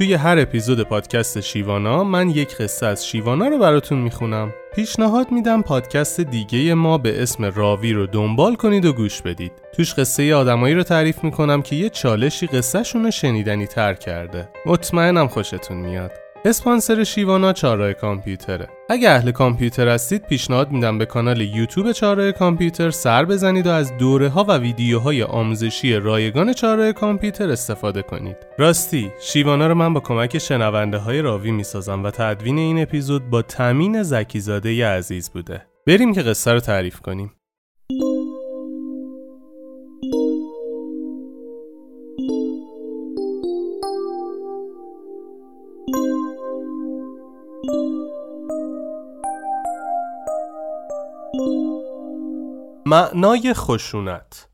توی هر اپیزود پادکست شیوانا من یک قصه از شیوانا رو براتون می‌خونم. پیشنهاد میدم پادکست دیگه ما به اسم راوی رو دنبال کنید و گوش بدید. توش قصه آدمایی رو تعریف می‌کنم که یه چالشی قصهشون رو شنیدنی تر کرده. مطمئنم خوشتون میاد. اسپانسر شیوانا چهارراه کامپیوتره. اگه اهل کامپیوتر هستید پیشنهاد میدم به کانال یوتیوب چهارراه کامپیوتر سر بزنید و از دوره ها و ویدیوهای آموزشی رایگان چهارراه کامپیوتر استفاده کنید. راستی شیوانا رو من با کمک شنونده های راوی می‌سازم و تدوین این اپیزود با تامین زکیزاده عزیز بوده. بریم که قصه رو تعریف کنیم. معنای خشونت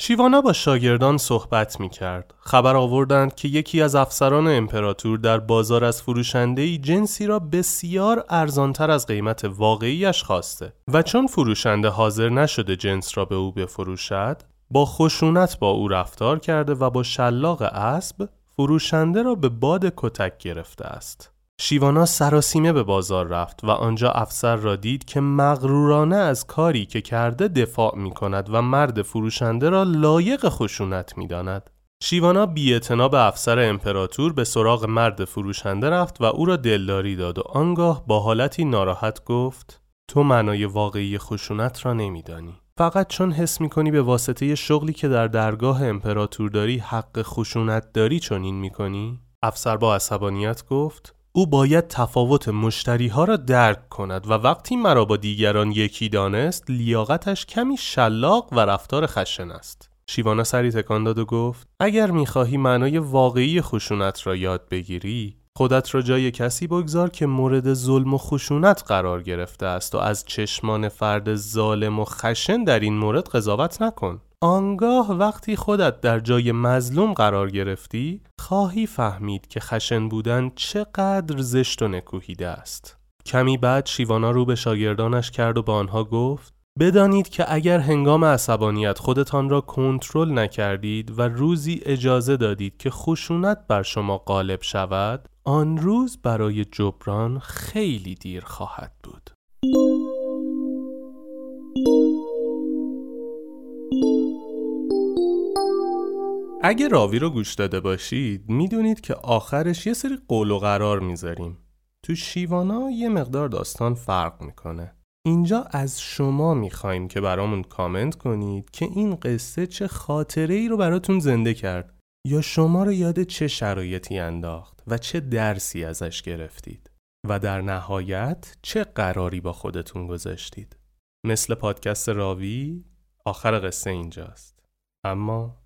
شیوانا با شاگردان صحبت می کرد. خبر آوردند که یکی از افسران امپراتور در بازار از فروشنده جنسی را بسیار ارزانتر از قیمت واقعیش خواسته و چون فروشنده حاضر نشده جنس را به او بفروشد با خشونت با او رفتار کرده و با شلاق اسب فروشنده را به باد کتک گرفته است. شیوانا سراسیمه به بازار رفت و آنجا افسر را دید که مغرورانه از کاری که کرده دفاع می کند و مرد فروشنده را لایق خشونت می داند. شیوانا بی به افسر امپراتور به سراغ مرد فروشنده رفت و او را دلداری داد و آنگاه با حالتی ناراحت گفت تو معنای واقعی خشونت را نمیدانی. فقط چون حس می کنی به واسطه شغلی که در درگاه امپراتور داری حق خشونت داری چنین می کنی؟ افسر با عصبانیت گفت او باید تفاوت مشتری ها را درک کند و وقتی مرا با دیگران یکی دانست لیاقتش کمی شلاق و رفتار خشن است. شیوانا سری تکان داد و گفت اگر می‌خواهی معنای واقعی خشونت را یاد بگیری خودت را جای کسی بگذار که مورد ظلم و خشونت قرار گرفته است و از چشمان فرد ظالم و خشن در این مورد قضاوت نکن. آنگاه وقتی خودت در جای مظلوم قرار گرفتی خواهی فهمید که خشن بودن چقدر زشت و نکوهیده است. کمی بعد شیوانا رو به شاگردانش کرد و به آنها گفت بدانید که اگر هنگام عصبانیت خودتان را کنترل نکردید و روزی اجازه دادید که خشونت بر شما غالب شود آن روز برای جبران خیلی دیر خواهد بود. اگه راوی رو گوش داده باشید می‌دونید که آخرش یه سری قول و قرار می‌ذاریم. تو شیوانا یه مقدار داستان فرق می‌کنه. اینجا از شما می‌خوایم که برامون کامنت کنید که این قصه چه خاطره ای رو براتون زنده کرد یا شما رو یاد چه شرایطی انداخت و چه درسی ازش گرفتید و در نهایت چه قراری با خودتون گذاشتید. مثل پادکست راوی آخر قصه اینجاست. اما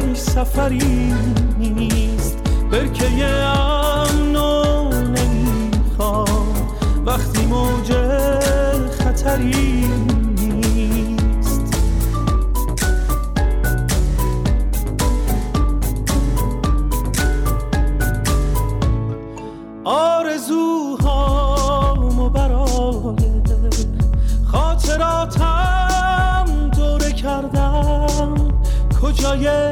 سفری نیست برکه امنو نمی‌خوام. وقتی موج خطری نیست. آرزوهامو برای خاطراتم دوره کردم. کجای